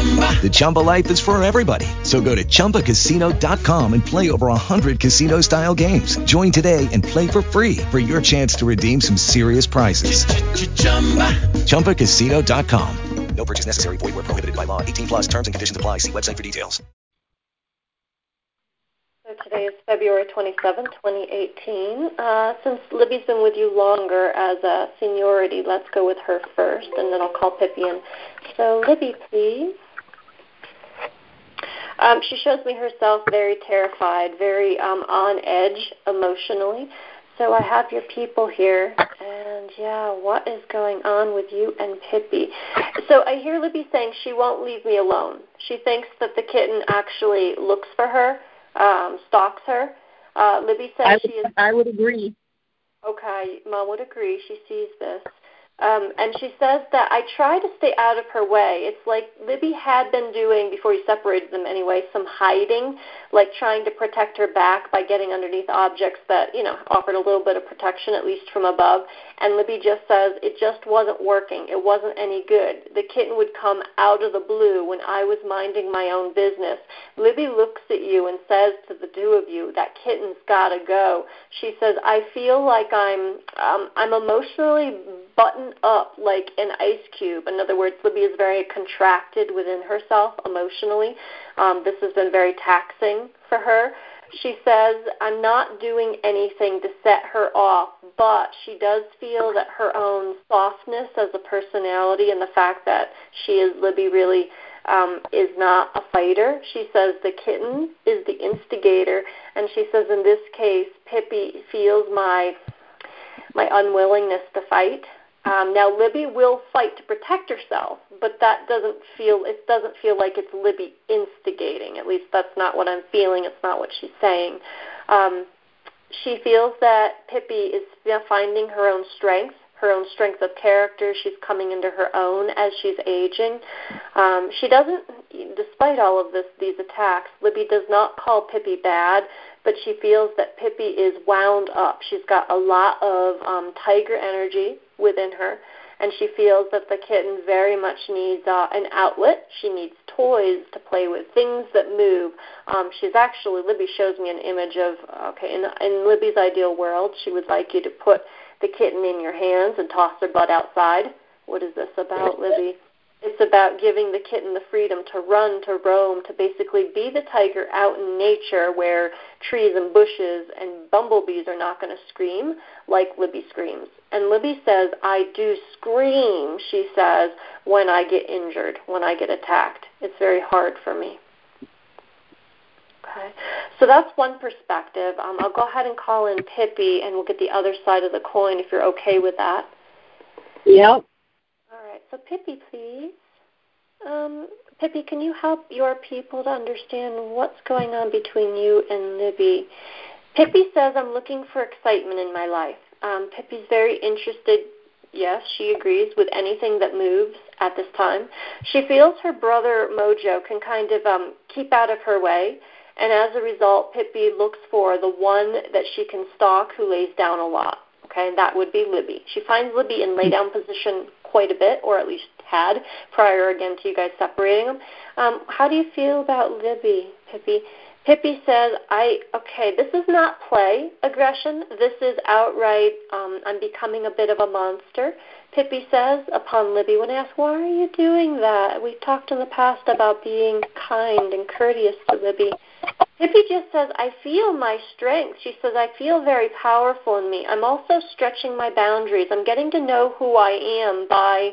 The Chumba life is for everybody. So go to ChumbaCasino.com and play over 100 casino style games. Join today and play for free for your chance to redeem some serious prizes. ChumbaCasino.com. No purchase necessary. Void where prohibited by law. 18 plus terms and conditions apply. See website for details. So today is February 27, 2018. Uh, since Libby's been with you longer as a seniority, let's go with her first, and then I'll call Pippi in. So, Libby, please. Um, she shows me herself very terrified, very um, on edge emotionally. So I have your people here, and yeah, what is going on with you and Pippi? So I hear Libby saying she won't leave me alone. She thinks that the kitten actually looks for her, um, stalks her. Uh, Libby says I would, she is. I would agree. Okay, Mom would agree. She sees this. Um, and she says that I try to stay out of her way. It's like Libby had been doing, before you separated them anyway, some hiding, like trying to protect her back by getting underneath objects that, you know, offered a little bit of protection, at least from above. And Libby just says it just wasn't working. It wasn't any good. The kitten would come out of the blue when I was minding my own business. Libby looks at you and says to the two of you, that kitten's got to go. She says, I feel like I'm, um, I'm emotionally buttoned up like an ice cube. In other words, Libby is very contracted within herself emotionally. Um, this has been very taxing for her. She says, I'm not doing anything to set her off, but she does feel that her own softness as a personality and the fact that she is Libby really um, is not a fighter. She says the kitten is the instigator, and she says in this case, Pippi feels my my unwillingness to fight. Um, now Libby will fight to protect herself, but that doesn't feel it doesn't feel like it's Libby instigating. At least that's not what I'm feeling. It's not what she's saying. Um, she feels that Pippi is finding her own strength, her own strength of character. She's coming into her own as she's aging. Um, she doesn't, despite all of this, these attacks, Libby does not call Pippi bad, but she feels that Pippi is wound up. She's got a lot of um, tiger energy within her, and she feels that the kitten very much needs uh, an outlet. She needs toys to play with, things that move. Um, she's actually Libby shows me an image of okay, in, in Libby's ideal world, she would like you to put the kitten in your hands and toss her butt outside. What is this about, Libby? It's about giving the kitten the freedom to run, to roam, to basically be the tiger out in nature where trees and bushes and bumblebees are not going to scream like Libby screams. And Libby says, I do scream, she says, when I get injured, when I get attacked. It's very hard for me. Okay, so that's one perspective. Um, I'll go ahead and call in Pippi, and we'll get the other side of the coin if you're okay with that. Yep. All right, so Pippi, please. Um, Pippi, can you help your people to understand what's going on between you and Libby? Pippi says, I'm looking for excitement in my life. Um, Pippi's very interested, yes, she agrees, with anything that moves at this time. She feels her brother Mojo can kind of um, keep out of her way, and as a result, Pippi looks for the one that she can stalk who lays down a lot. Okay, and that would be Libby. She finds Libby in lay down position quite a bit, or at least had prior again to you guys separating them. Um, how do you feel about Libby, Pippi? Pippi says, I, okay, this is not play aggression. This is outright, um, I'm becoming a bit of a monster. Pippi says, upon Libby, when asked, why are you doing that? We've talked in the past about being kind and courteous to Libby. Pippi just says, I feel my strength. She says, I feel very powerful in me. I'm also stretching my boundaries. I'm getting to know who I am by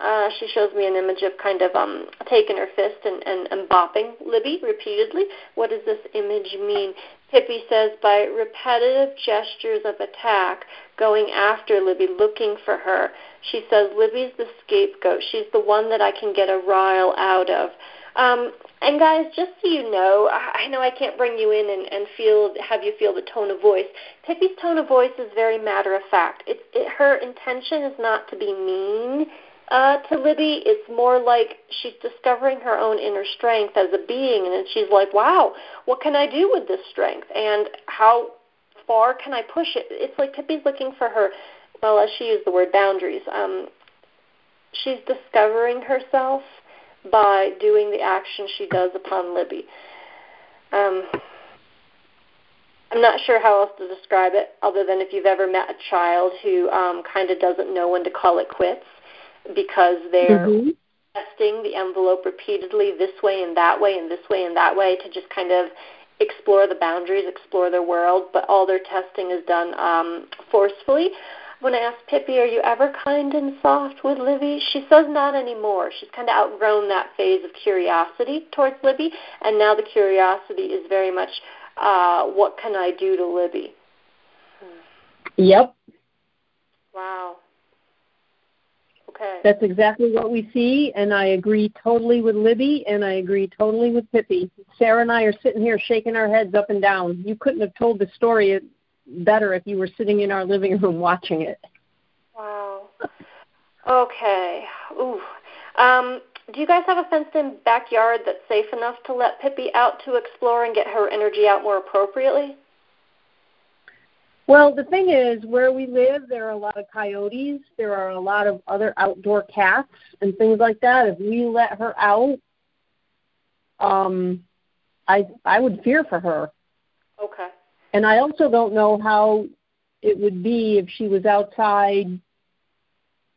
uh, she shows me an image of kind of um, taking her fist and, and, and bopping Libby repeatedly. What does this image mean? Pippi says by repetitive gestures of attack, going after Libby, looking for her. She says Libby's the scapegoat. She's the one that I can get a rile out of. Um, and guys, just so you know, I, know I can't bring you in and, and feel have you feel the tone of voice. Pippi's tone of voice is very matter of fact. It's it, her intention is not to be mean Uh, to Libby, it's more like she's discovering her own inner strength as a being, and she's like, "Wow, what can I do with this strength? And how far can I push it?" It's like Pippi's looking for her. Well, as she used the word boundaries, um, she's discovering herself by doing the action she does upon Libby. Um, I'm not sure how else to describe it, other than if you've ever met a child who um, kind of doesn't know when to call it quits because they're mm-hmm. testing the envelope repeatedly this way and that way and this way and that way to just kind of explore the boundaries, explore their world, but all their testing is done um, forcefully. When I asked Pippi, are you ever kind and soft with Libby? She says not anymore. She's kind of outgrown that phase of curiosity towards Libby, and now the curiosity is very much, uh, what can I do to Libby? Yep. Wow. Okay. That's exactly what we see, and I agree totally with Libby, and I agree totally with Pippi. Sarah and I are sitting here shaking our heads up and down. You couldn't have told the story better if you were sitting in our living room watching it. Wow. Okay. Ooh. Um, do you guys have a fenced-in backyard that's safe enough to let Pippi out to explore and get her energy out more appropriately? Well, the thing is, where we live, there are a lot of coyotes. There are a lot of other outdoor cats and things like that. If we let her out, um, I I would fear for her. Okay. And I also don't know how it would be if she was outside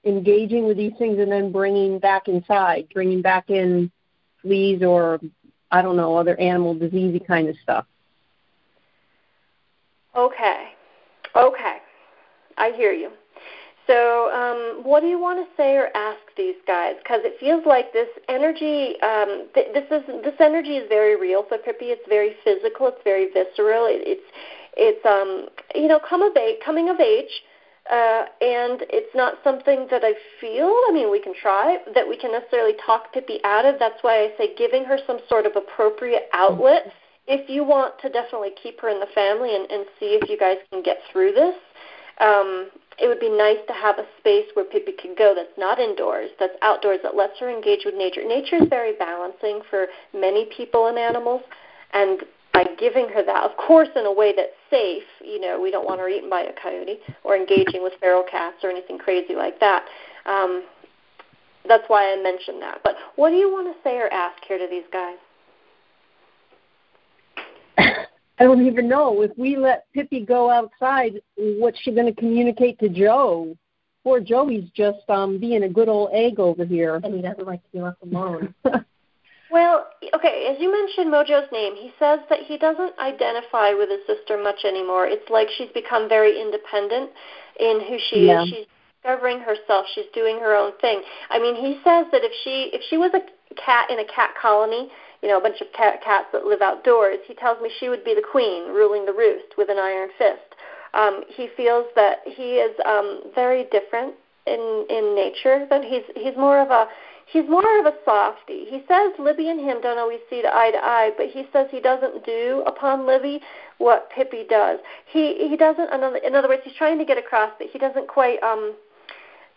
engaging with these things and then bringing back inside, bringing back in fleas or I don't know other animal diseasey kind of stuff. Okay. Okay, I hear you. So, um, what do you want to say or ask these guys? Because it feels like this energy, um, th- this is this energy is very real for Pippi. It's very physical. It's very visceral. It, it's it's um, you know, come of age, coming of age, uh, and it's not something that I feel. I mean, we can try that we can necessarily talk Pippi out of. That's why I say giving her some sort of appropriate outlet if you want to definitely keep her in the family and, and see if you guys can get through this, um, it would be nice to have a space where Pippi can go that's not indoors, that's outdoors, that lets her engage with nature. Nature is very balancing for many people and animals, and by giving her that, of course, in a way that's safe, you know, we don't want her eaten by a coyote or engaging with feral cats or anything crazy like that. Um, that's why I mentioned that. But what do you want to say or ask here to these guys? I don't even know if we let Pippi go outside. What's she going to communicate to Joe? Poor Joey's just um being a good old egg over here, and he doesn't like to be left alone. well, okay, as you mentioned Mojo's name, he says that he doesn't identify with his sister much anymore. It's like she's become very independent in who she yeah. is. She's discovering herself. She's doing her own thing. I mean, he says that if she if she was a cat in a cat colony, you know, a bunch of cat, cats that live outdoors. He tells me she would be the queen, ruling the roost with an iron fist. Um, he feels that he is um, very different in in nature. That he's he's more of a he's more of a softy. He says Libby and him don't always see eye to eye, but he says he doesn't do upon Libby what Pippi does. He he doesn't. In other words, he's trying to get across that he doesn't quite um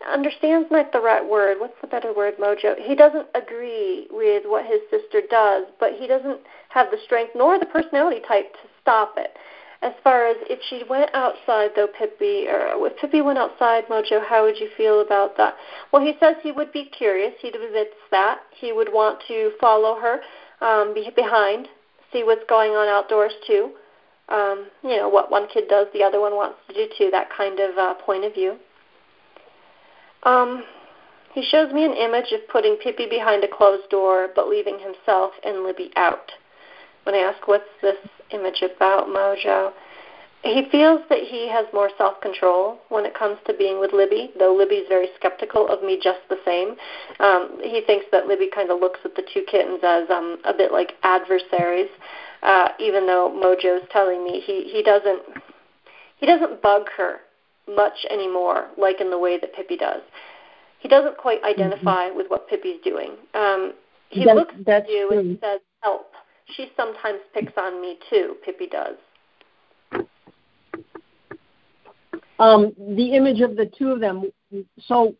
understands not the right word. What's the better word, Mojo? He doesn't agree with what his sister does, but he doesn't have the strength nor the personality type to stop it. As far as if she went outside, though, Pippi, or if Pippi went outside, Mojo, how would you feel about that? Well, he says he would be curious. He admits that. He would want to follow her um, be behind, see what's going on outdoors, too. Um, you know, what one kid does, the other one wants to do, too, that kind of uh, point of view. Um, he shows me an image of putting Pippi behind a closed door, but leaving himself and Libby out. When I ask, what's this image about, Mojo? He feels that he has more self-control when it comes to being with Libby, though Libby's very skeptical of me just the same. Um, he thinks that Libby kind of looks at the two kittens as um, a bit like adversaries, uh, even though Mojo's telling me he, he doesn't he doesn't bug her much anymore, like in the way that Pippi does. He doesn't quite mm-hmm. identify mm-hmm. with what Pippi's doing. Um, he that's, looks at you true. and says, "Help." She sometimes picks on me too. Pippi does. Um, the image of the two of them. So,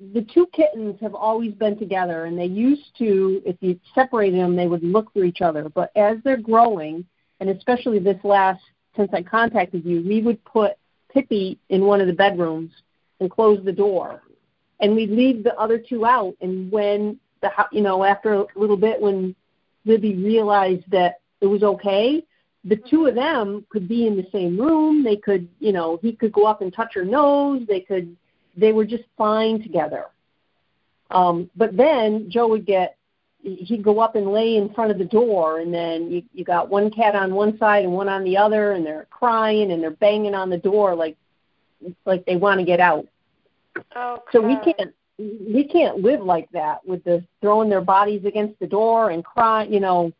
the two kittens have always been together, and they used to, if you separated them, they would look for each other. But as they're growing, and especially this last since I contacted you, we would put Pippi in one of the bedrooms and close the door, and we'd leave the other two out. And when the you know after a little bit, when Libby realized that it was okay, the two of them could be in the same room. They could, you know, he could go up and touch her nose. They could, they were just fine together. Um, but then Joe would get, he'd go up and lay in front of the door, and then you you got one cat on one side and one on the other, and they're crying and they're banging on the door like like they want to get out. Okay. So we can't we can't live like that with the throwing their bodies against the door and crying, you know,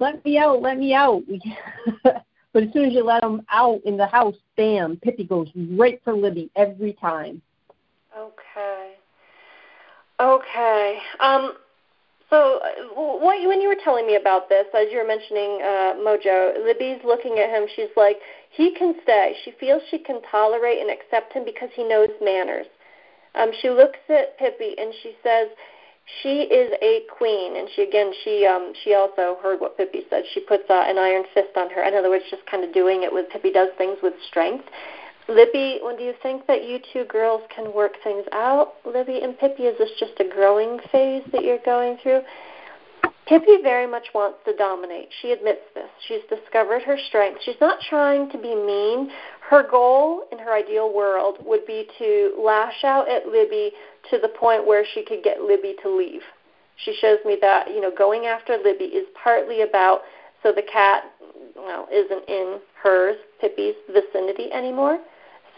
let me out, let me out. but as soon as you let them out in the house, bam, Pippi goes right for Libby every time. Okay. Okay. Um, so what, when you were telling me about this, as you were mentioning uh, Mojo, Libby's looking at him. She's like, he can stay. She feels she can tolerate and accept him because he knows manners. Um, she looks at Pippi and she says, she is a queen, and she again she um she also heard what Pippi said. She puts uh, an iron fist on her. In other words, just kind of doing it with Pippi does things with strength. Libby, when do you think that you two girls can work things out? Libby and Pippi, is this just a growing phase that you're going through? Pippi very much wants to dominate. She admits this. She's discovered her strength. She's not trying to be mean. Her goal in her ideal world would be to lash out at Libby to the point where she could get Libby to leave. She shows me that, you know, going after Libby is partly about so the cat, well, isn't in hers, Pippi's vicinity anymore.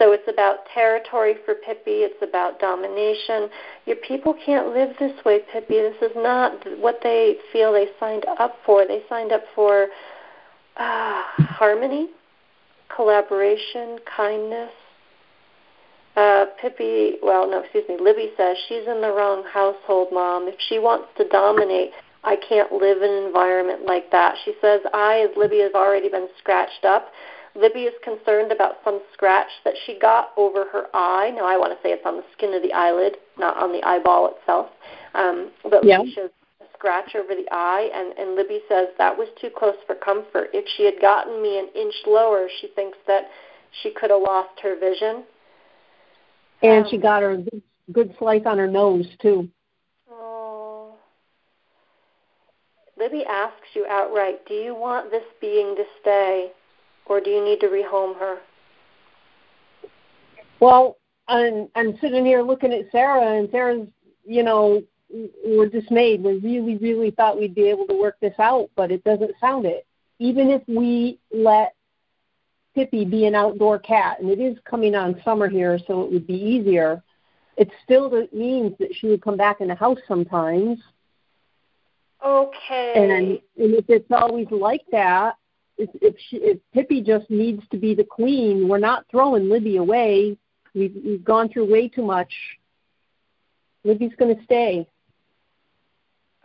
So it's about territory for Pippi. It's about domination. Your people can't live this way, Pippi. This is not what they feel they signed up for. They signed up for uh, harmony, collaboration, kindness. Uh, Pippi, well, no, excuse me, Libby says she's in the wrong household, Mom. If she wants to dominate, I can't live in an environment like that. She says I, as Libby, have already been scratched up. Libby is concerned about some scratch that she got over her eye. Now, I want to say it's on the skin of the eyelid, not on the eyeball itself. Um, but yeah. Libby shows a scratch over the eye, and, and Libby says that was too close for comfort. If she had gotten me an inch lower, she thinks that she could have lost her vision. And um, she got her a good, good slice on her nose, too. Oh. Libby asks you outright, do you want this being to stay? Or do you need to rehome her? Well, I'm, I'm sitting here looking at Sarah, and Sarah's, you know, we're dismayed. We really, really thought we'd be able to work this out, but it doesn't sound it. Even if we let Pippi be an outdoor cat, and it is coming on summer here, so it would be easier, it still means that she would come back in the house sometimes. Okay. And, and if it's always like that, if if, she, if Pippi just needs to be the queen, we're not throwing Libby away. We've we've gone through way too much. Libby's going to stay.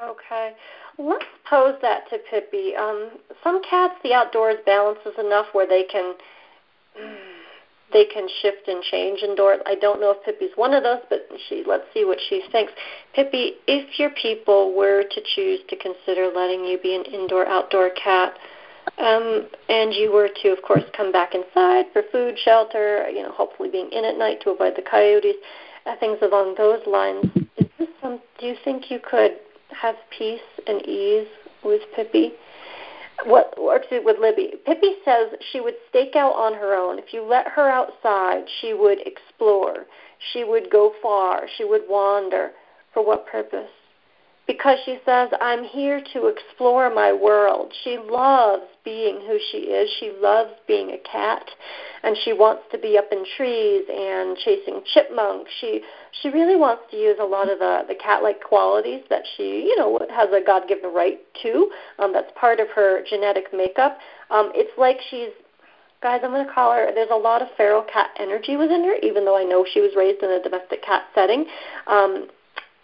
Okay. Let's pose that to Pippi. Um, some cats, the outdoors balances enough where they can they can shift and change indoors. I don't know if Pippi's one of those, but she let's see what she thinks. Pippi, if your people were to choose to consider letting you be an indoor outdoor cat, um, and you were to, of course, come back inside for food, shelter, you know, hopefully being in at night to avoid the coyotes, uh, things along those lines. Is this some? Do you think you could have peace and ease with Pippi? What, or with Libby? Pippi says she would stake out on her own. If you let her outside, she would explore. She would go far. She would wander. For what purpose? Because she says, I'm here to explore my world. She loves being who she is. She loves being a cat, and she wants to be up in trees and chasing chipmunks. She she really wants to use a lot of the, the cat-like qualities that she, you know, has a God-given right to. Um, that's part of her genetic makeup. Um, it's like she's guys, I'm going to call her. There's a lot of feral cat energy within her, even though I know she was raised in a domestic cat setting. Um,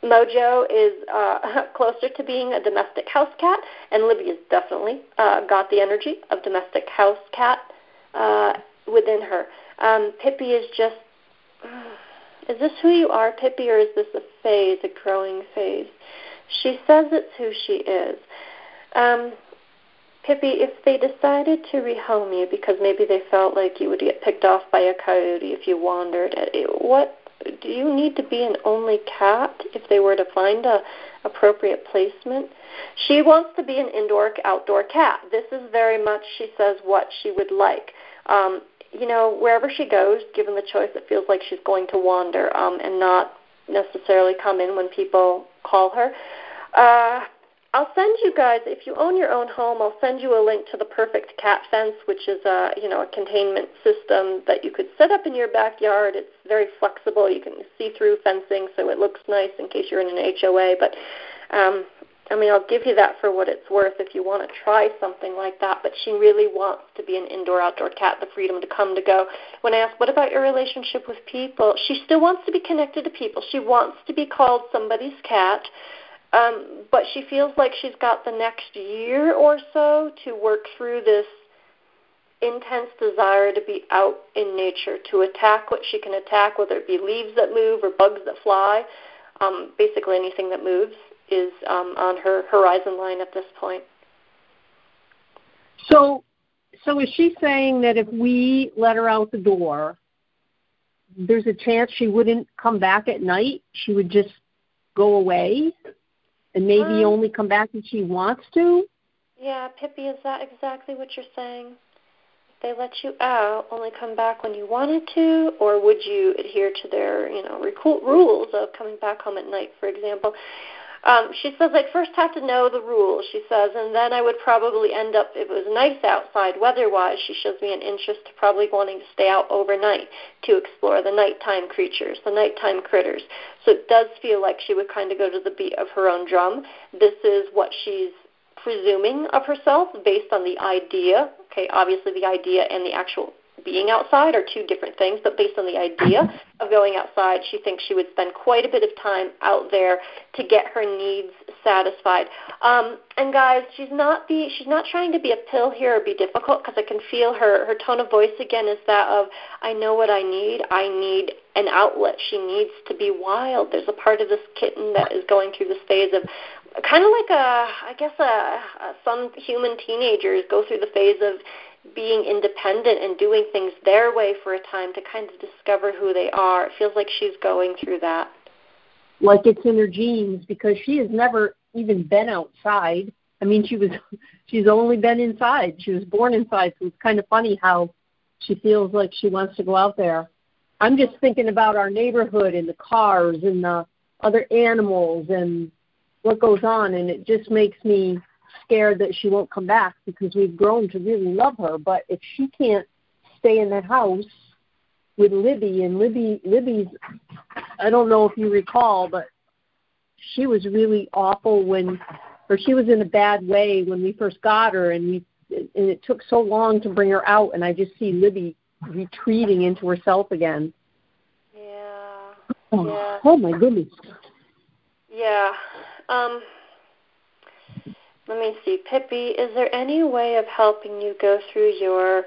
Mojo is uh, closer to being a domestic house cat, and Libby has definitely uh, got the energy of domestic house cat uh, within her. Um, Pippi is just is this who you are, Pippi, or is this a phase, a growing phase? She says it's who she is. Um, Pippi, if they decided to rehome you because maybe they felt like you would get picked off by a coyote if you wandered, eh, what do you need to be an only cat if they were to find a appropriate placement? She wants to be an indoor outdoor cat. This is very much, she says, what she would like. Um, you know, wherever she goes, given the choice, it feels like she's going to wander um, and not necessarily come in when people call her. Uh, I'll send you guys if you own your own home. I'll send you a link to the Perfect Cat Fence, which is a you know a containment system that you could set up in your backyard. It's very flexible. You can see through fencing, so it looks nice in case you're in an HOA. But um, I mean, I'll give you that for what it's worth if you want to try something like that. But she really wants to be an indoor-outdoor cat, the freedom to come to go. When I ask, what about your relationship with people? She still wants to be connected to people. She wants to be called somebody's cat. Um, but she feels like she's got the next year or so to work through this intense desire to be out in nature, to attack what she can attack, whether it be leaves that move or bugs that fly. Um, basically, anything that moves is um, on her horizon line at this point. So, so is she saying that if we let her out the door, there's a chance she wouldn't come back at night? She would just go away? And maybe um, only come back if she wants to? Yeah, Pippi, is that exactly what you're saying? They let you out, only come back when you wanted to, or would you adhere to their, you know, rules of coming back home at night, for example? Um, she says I'd first have to know the rules, she says, and then I would probably end up, if it was nice outside weather-wise, she shows me an interest to probably wanting to stay out overnight to explore the nighttime creatures, the nighttime critters. So it does feel like she would kind of go to the beat of her own drum. This is what she's presuming of herself based on the idea. Okay, obviously the idea and the actual being outside are two different things, but based on the idea of going outside, she thinks she would spend quite a bit of time out there to get her needs satisfied. Um, and guys, she's not be she's not trying to be a pill here or be difficult because I can feel her her tone of voice again is that of I know what I need. I need an outlet. She needs to be wild. There's a part of this kitten that is going through this phase of kind of like a I guess a, a some human teenagers go through the phase of being independent and doing things their way for a time to kind of discover who they are. It feels like she's going through that. Like it's in her genes because she has never even been outside. I mean, she was she's only been inside. She was born inside, so it's kind of funny how she feels like she wants to go out there. I'm just thinking about our neighborhood and the cars and the other animals and what goes on and it just makes me scared that she won't come back because we've grown to really love her. But if she can't stay in the house with Libby, and Libby, Libby's, I don't know if you recall, but she was really awful when, or she was in a bad way when we first got her, and we, and it took so long to bring her out, and I just see Libby retreating into herself again. Yeah. Oh, yeah. oh my goodness. Yeah. Um let me see, Pippi, is there any way of helping you go through your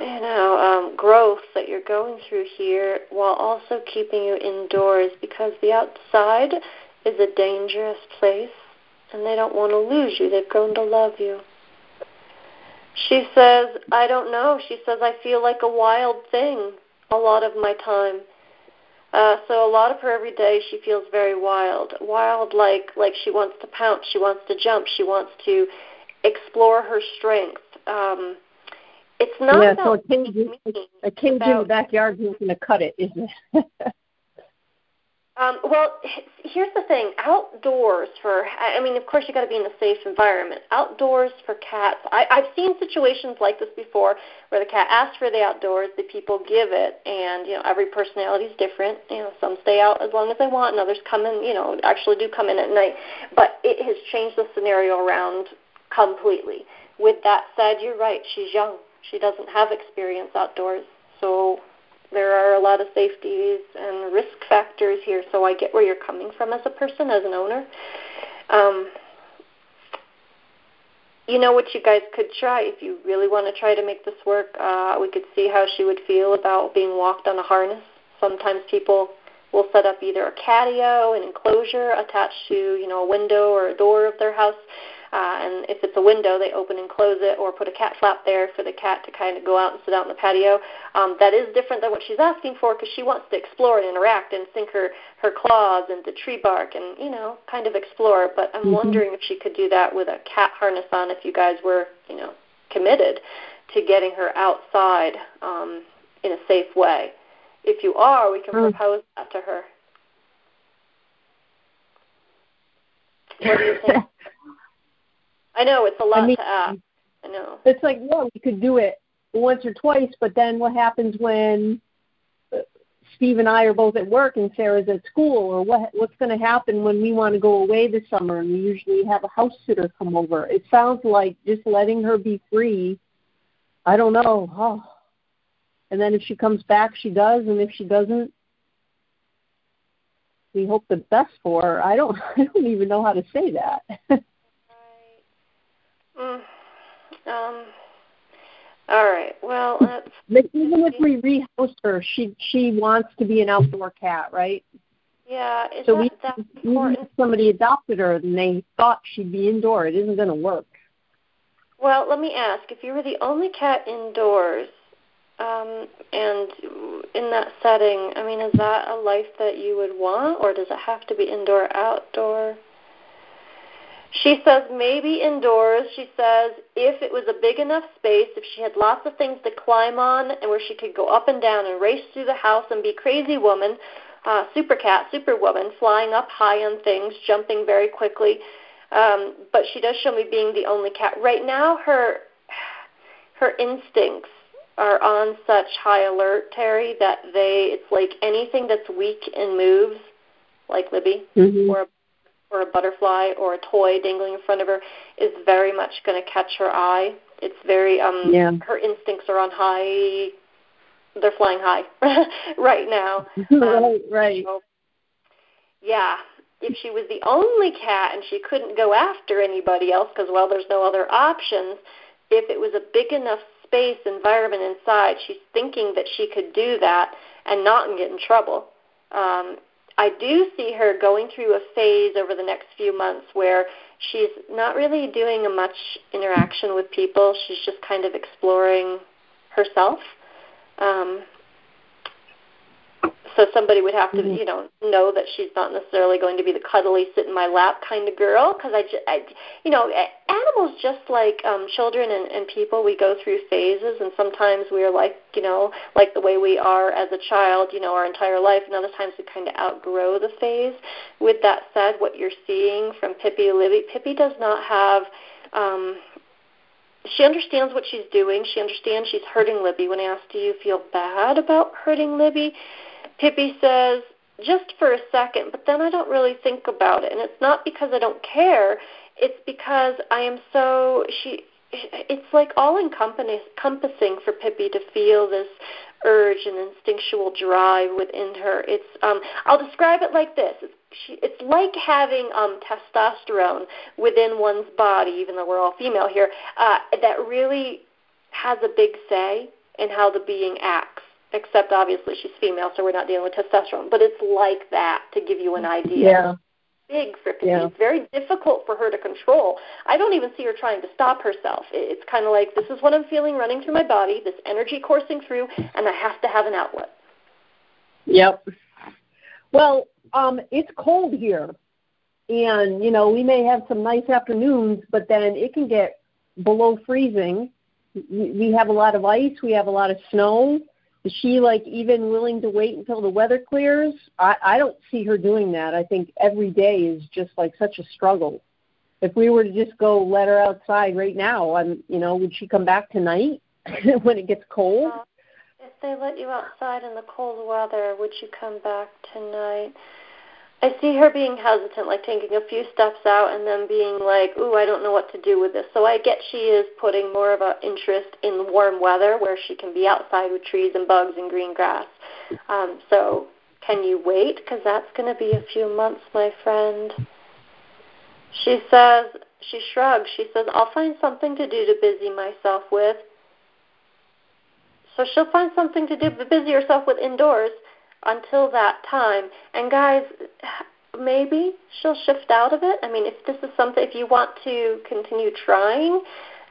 you know, um, growth that you're going through here while also keeping you indoors because the outside is a dangerous place and they don't want to lose you. They've grown to love you. She says, I don't know. She says, I feel like a wild thing a lot of my time. Uh, so a lot of her every day, she feels very wild. Wild, like like she wants to pounce, she wants to jump, she wants to explore her strength. Um, it's not yeah, about so a cage, a cage in the backyard isn't going to cut it, isn't it? Um, well, here's the thing: outdoors for. I mean, of course, you got to be in a safe environment. Outdoors for cats. I, I've seen situations like this before, where the cat asks for the outdoors, the people give it, and you know, every personality is different. You know, some stay out as long as they want, and others come in. You know, actually do come in at night. But it has changed the scenario around completely. With that said, you're right. She's young. She doesn't have experience outdoors, so there are a lot of safeties and risk factors here, so I get where you're coming from as a person, as an owner. Um, you know what you guys could try if you really want to try to make this work. Uh, we could see how she would feel about being walked on a harness sometimes people will set up either a catio, an enclosure attached to you know a window or a door of their house. Uh, and if it's a window, they open and close it, or put a cat flap there for the cat to kind of go out and sit out in the patio. Um, that is different than what she's asking for because she wants to explore and interact and sink her her claws into tree bark and you know kind of explore. But I'm mm-hmm. wondering if she could do that with a cat harness on if you guys were you know committed to getting her outside um, in a safe way. If you are, we can mm. propose that to her. What do you think? I know it's a lot I mean, to ask. I know. It's like, yeah, we could do it once or twice, but then what happens when uh, Steve and I are both at work and Sarah's at school, or what what's going to happen when we want to go away this summer and we usually have a house sitter come over? It sounds like just letting her be free. I don't know. Oh. And then if she comes back, she does, and if she doesn't, we hope the best for her. I don't. I don't even know how to say that. Mm. Um. All right. Well, that's. But even if we rehouse her, she she wants to be an outdoor cat, right? Yeah. Is so that, we, that important? somebody adopted her and they thought she'd be indoor. It isn't going to work. Well, let me ask: if you were the only cat indoors, um, and in that setting, I mean, is that a life that you would want, or does it have to be indoor, outdoor? She says maybe indoors. She says if it was a big enough space, if she had lots of things to climb on and where she could go up and down and race through the house and be crazy woman, uh, super cat, super woman, flying up high on things, jumping very quickly. Um, but she does show me being the only cat. Right now, her her instincts are on such high alert, Terry, that they it's like anything that's weak and moves, like Libby, mm-hmm. or a, or a butterfly or a toy dangling in front of her, is very much going to catch her eye. It's very um yeah. her instincts are on high. They're flying high right now. Um, right, right. So, yeah, if she was the only cat and she couldn't go after anybody else because well, there's no other options. If it was a big enough space environment inside, she's thinking that she could do that and not get in trouble. Um, I do see her going through a phase over the next few months where she's not really doing much interaction with people. She's just kind of exploring herself. Um, so somebody would have to mm-hmm. you know know that she's not necessarily going to be the cuddly sit in my lap kind of girl because I, just, I you know animals just like um children and, and people we go through phases and sometimes we're like you know like the way we are as a child you know our entire life and other times we kind of outgrow the phase with that said what you're seeing from pippi libby pippi does not have um she understands what she's doing. She understands she's hurting Libby. When I asked, do you feel bad about hurting Libby? Pippi says, just for a second, but then I don't really think about it. And it's not because I don't care, it's because I am so she it's like all encompassing for Pippi to feel this urge and instinctual drive within her. It's um I'll describe it like this. It's she, it's like having um testosterone within one's body, even though we're all female here, uh, that really has a big say in how the being acts except obviously she's female, so we're not dealing with testosterone. But it's like that to give you an idea. Yeah. Big for Pippi. Yeah. It's very difficult for her to control. I don't even see her trying to stop herself. It's kind of like this is what I'm feeling running through my body, this energy coursing through, and I have to have an outlet. Yep. Well, um, it's cold here, and you know we may have some nice afternoons, but then it can get below freezing. We have a lot of ice. We have a lot of snow is she like even willing to wait until the weather clears? I, I don't see her doing that. I think every day is just like such a struggle. If we were to just go let her outside right now, I'm you know, would she come back tonight when it gets cold? Uh, if they let you outside in the cold weather, would you come back tonight? I see her being hesitant, like taking a few steps out and then being like, "Ooh, I don't know what to do with this." So I get she is putting more of an interest in warm weather where she can be outside with trees and bugs and green grass. Um, so can you wait? Because that's going to be a few months, my friend. She says, she shrugs. She says, "I'll find something to do to busy myself with." So she'll find something to do to busy herself with indoors until that time. And guys, maybe she'll shift out of it. I mean, if this is something, if you want to continue trying,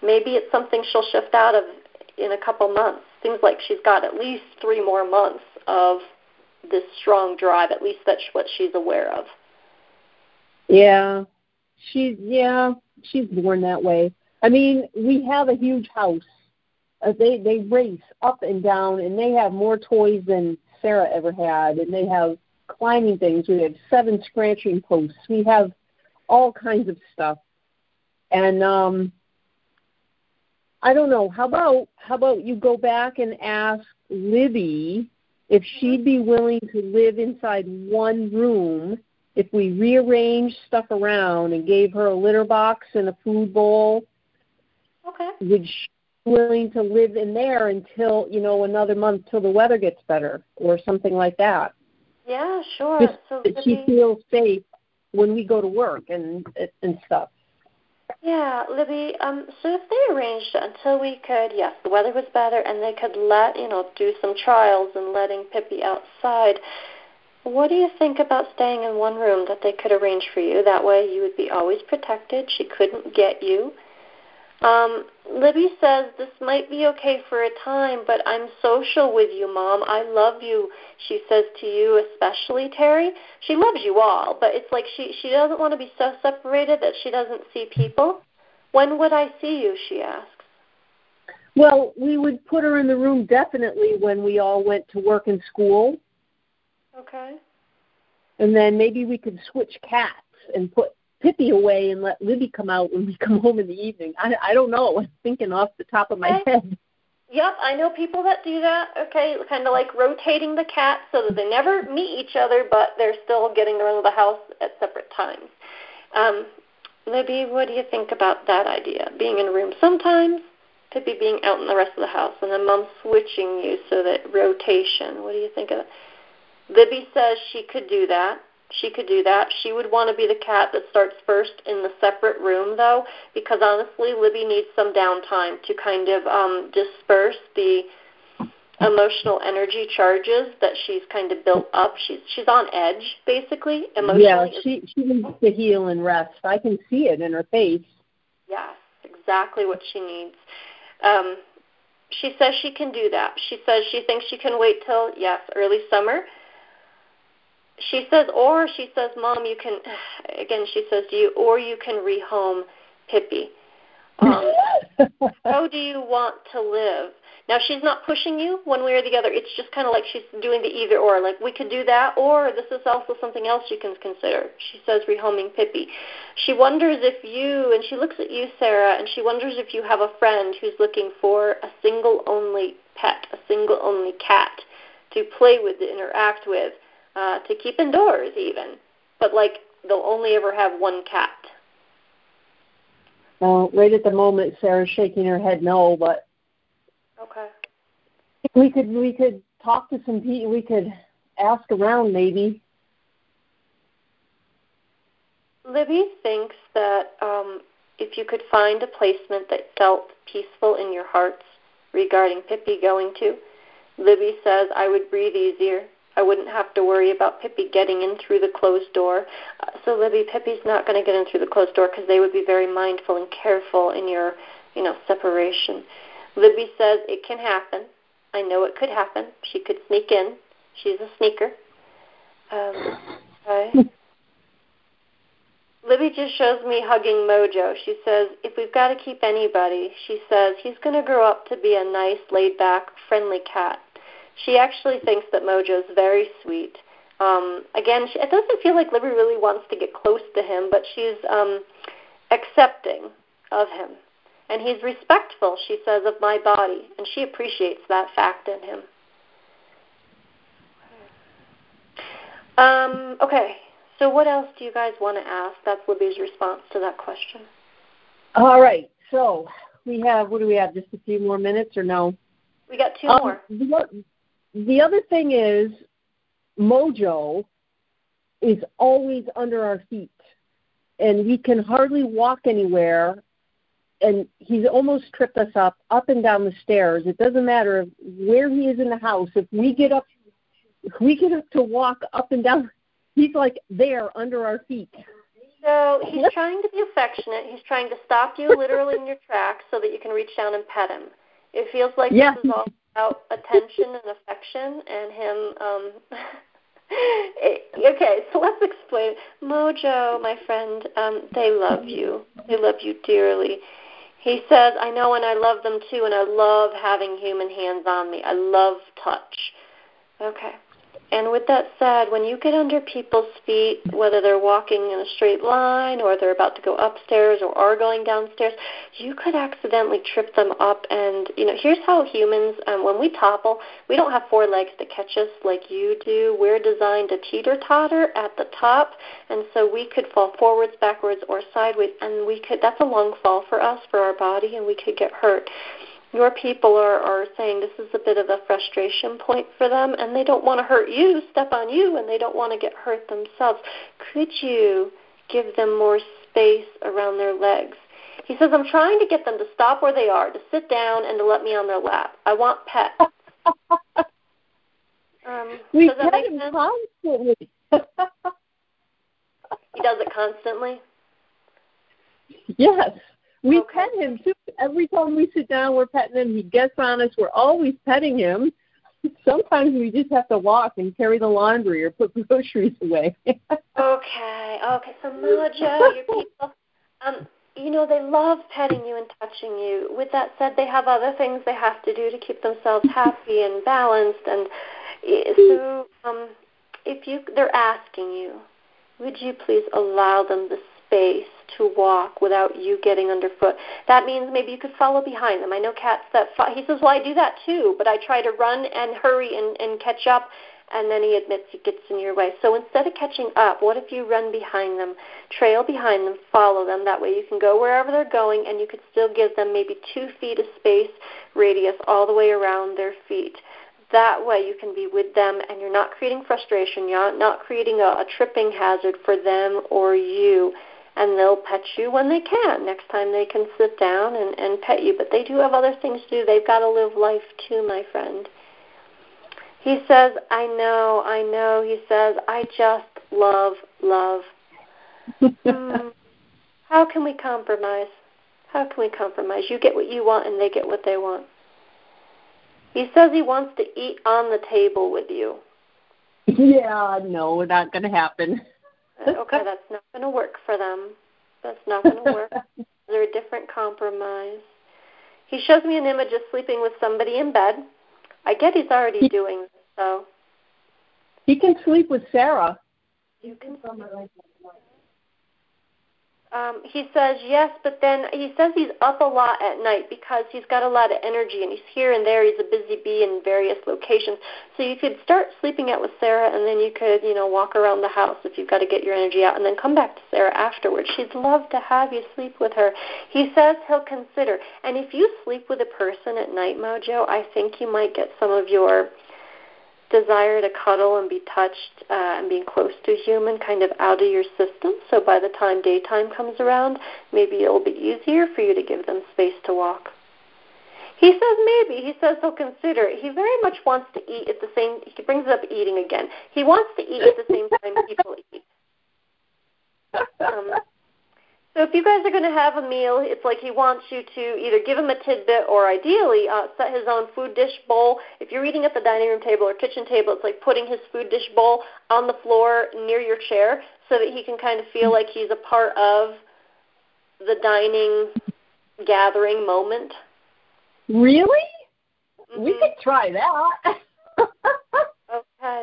maybe it's something she'll shift out of in a couple months. Seems like she's got at least three more months of this strong drive. At least that's what she's aware of. Yeah, she's yeah, she's born that way. I mean, we have a huge house. Uh, they they race up and down, and they have more toys than Sarah ever had, and they have climbing things. We have seven scratching posts. We have all kinds of stuff, and um, I don't know. How about how about you go back and ask Libby if she'd be willing to live inside one room if we rearranged stuff around and gave her a litter box and a food bowl Okay. would she willing to live in there until you know another month till the weather gets better or something like that Yeah, sure. just so that she Libby, feels safe when we go to work and and stuff yeah, Libby. Um, so if they arranged until we could, yes, the weather was better, and they could let you know do some trials and letting Pippi outside. What do you think about staying in one room that they could arrange for you? That way, you would be always protected. She couldn't get you. Um, Libby says this might be okay for a time, but I'm social with you, Mom. I love you. She says to you, especially Terry. She loves you all, but it's like she she doesn't want to be so separated that she doesn't see people. When would I see you? She asks. well we would put her in the room definitely when we all went to work and school Okay. and then maybe we could switch cats and put Pippi away and let Libby come out when we come home in the evening. I I don't know. I'm thinking off the top of my head. Yep, I know people that do that. Okay, kind of like rotating the cats so that they never meet each other, but they're still getting around the house at separate times. Um, Libby, what do you think about that idea? Being in a room sometimes, Pippi being out in the rest of the house, and then Mom switching you so that rotation. What do you think of that? Libby says she could do that. She could do that. She would want to be the cat that starts first in the separate room, though, because honestly, Libby needs some downtime to kind of um, disperse the emotional energy charges that she's kind of built up. She's she's on edge, basically, emotionally. Yeah, she she needs to heal and rest. I can see it in her face. Yes, exactly what she needs. Um, she says she can do that. She says she thinks she can wait till yes, early summer. She says, or she says, Mom, you can. Again, she says to you, or you can rehome Pippi. Um, how do you want to live? Now she's not pushing you one way or the other. It's just kind of like she's doing the either or. Like we could do that, or this is also something else you can consider. She says rehoming Pippi. She wonders if you, and she looks at you, Sarah, and she wonders if you have a friend who's looking for a single only pet, a single only cat to play with, to interact with, uh, to keep indoors even. But like they'll only ever have one cat. Well, right at the moment, Sarah's shaking her head no, but Okay. we could we could talk to some people. We could ask around maybe. Libby thinks that um, if you could find a placement that felt peaceful in your hearts regarding Pippi going to, Libby says I would breathe easier. I wouldn't have to worry about Pippi getting in through the closed door. Uh, so Libby, Pippi's not going to get in through the closed door because they would be very mindful and careful in your, you know, separation. Libby says it can happen. I know it could happen. She could sneak in. She's a sneaker. Um, okay. Libby just shows me hugging Mojo. She says, if we've got to keep anybody, she says, he's going to grow up to be a nice, laid back, friendly cat. She actually thinks that Mojo's very sweet. Um, again, she, it doesn't feel like Libby really wants to get close to him, but she's um, accepting of him. And he's respectful, she says, of my body, and she appreciates that fact in him. Um, okay, so what else do you guys want to ask? That's Libby's response to that question. All right, so we have what do we have? Just a few more minutes or no? We got two Um, more. the, the other thing is, Mojo is always under our feet, and we can hardly walk anywhere. And he's almost tripped us up, up and down the stairs. It doesn't matter where he is in the house. If we get up we get up to walk up and down. He's like there under our feet. So he's trying to be affectionate. He's trying to stop you literally in your tracks so that you can reach down and pet him. It feels like yeah. this is all about attention and affection and him um okay, so let's explain. Mojo, my friend, um, they love you. They love you dearly. He says, I know and I love them too, and I love having human hands on me. I love touch. Okay. And with that said, when you get under people's feet, whether they're walking in a straight line or they're about to go upstairs or are going downstairs, you could accidentally trip them up. And, you know, here's how humans, um, when we topple, we don't have four legs to catch us like you do. We're designed to teeter totter at the top. And so we could fall forwards, backwards, or sideways. And we could, that's a long fall for us, for our body, and we could get hurt your people are, are saying this is a bit of a frustration point for them and they don't want to hurt you, step on you, and they don't want to get hurt themselves. Could you give them more space around their legs? He says, I'm trying to get them to stop where they are, to sit down, and to let me on their lap. I want pet. um, we does that him constantly. He does it constantly? yes. We Okay. pet him too. Every time we sit down, we're petting him. He gets on us. We're always petting him. Sometimes we just have to walk and carry the laundry or put groceries away. Okay, okay. So Mojo, your people, um, you know, they love petting you and touching you. With that said, they have other things they have to do to keep themselves happy and balanced. And so, um, if you, they're asking you, would you please allow them the space to walk without you getting underfoot? That means maybe you could follow behind them. I know cats that fo- he says, well, I do that too, but I try to run and hurry and, and catch up and then he admits he gets in your way. So instead of catching up, what if you run behind them, trail behind them, follow them? That way you can go wherever they're going, and you could still give them maybe two feet of space radius all the way around their feet. That way you can be with them, and you're not creating frustration. You're not creating a, a tripping hazard for them or you. And they'll pet you when they can. Next time they can sit down and, and pet you. But they do have other things to do. They've got to live life too, my friend. He says, I know, I know. He says, I just love love. Hmm. How can we compromise? How can we compromise? You get what you want and they get what they want. He says he wants to eat on the table with you. yeah, no, not going to happen. Okay, that's not going to work for them. That's not going to work. Is there a different compromise? He shows me an image of sleeping with somebody in bed. I get he's already doing this, so He can sleep with Sarah. you can. Um, he says yes, but then he says he's up a lot at night because he's got a lot of energy and he's here and there. He's a busy bee in various locations. So you could start sleeping out with Sarah, and then you could, you know, walk around the house if you've got to get your energy out, and then come back to Sarah afterwards. She'd love to have you sleep with her. He says he'll consider. And if you sleep with a person at night, Mojo, I think you might get some of your desire to cuddle and be touched uh, and being close to a human kind of out of your system. So by the time daytime comes around, maybe it'll be easier for you to give them space to walk. He says maybe. He says he'll consider it. He very much wants to eat at the same. He brings up eating again. He wants to eat at the same time people eat. Um, so if you guys are going to have a meal, it's like he wants you to either give him a tidbit or ideally uh, set his own food dish bowl. If you're eating at the dining room table or kitchen table, it's like putting his food dish bowl on the floor near your chair so that he can kind of feel like he's a part of the dining gathering moment. Really? Mhm. We could try that.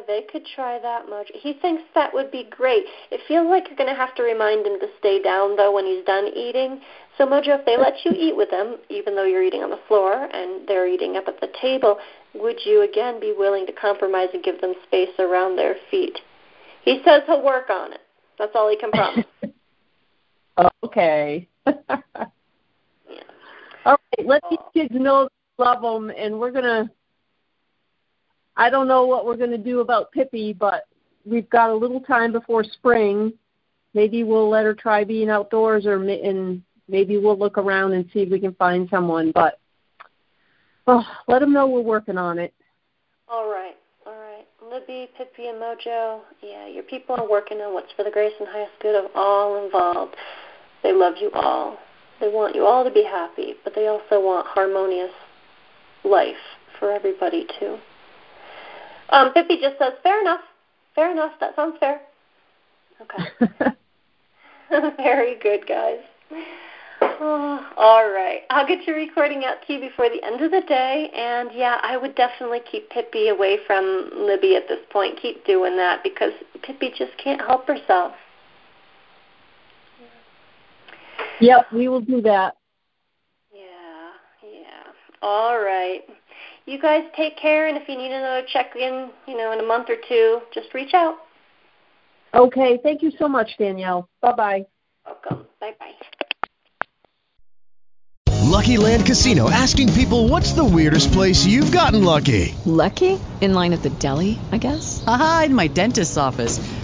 Okay, they could try that much. He thinks that would be great. It feels like you're going to have to remind him to stay down, though, when he's done eating. So, Mojo, if they let you eat with them, even though you're eating on the floor and they're eating up at the table, would you again be willing to compromise and give them space around their feet? He says he'll work on it. That's all he can promise. okay. All right, let these kids know we love them, and we're gonna. I don't know what we're gonna do about Pippi, but we've got a little time before spring. Maybe we'll let her try being outdoors, or and maybe we'll look around and see if we can find someone. But oh, let them know we're working on it. all right, all right. Libby, Pippi, and Mojo, yeah, your people are working on what's for the grace and highest good of all involved. They love you all. They want you all to be happy, but they also want harmonious life for everybody too. Um, Pippi just says, "Fair enough. Fair enough. That sounds fair." Okay. Very good, guys. Oh, all right. I'll get your recording out to you before the end of the day. And yeah, I would definitely keep Pippi away from Libby at this point. Keep doing that because Pippi just can't help herself. Yep, we will do that. Yeah, yeah. All right. You guys take care, and if you need another check in, you know, in a month or two, just reach out. Okay, thank you so much, Danielle. Bye bye. Welcome. Bye bye. Lucky Land Casino asking people what's the weirdest place you've gotten lucky? Lucky? In line at the deli, I guess? Aha, in my dentist's office.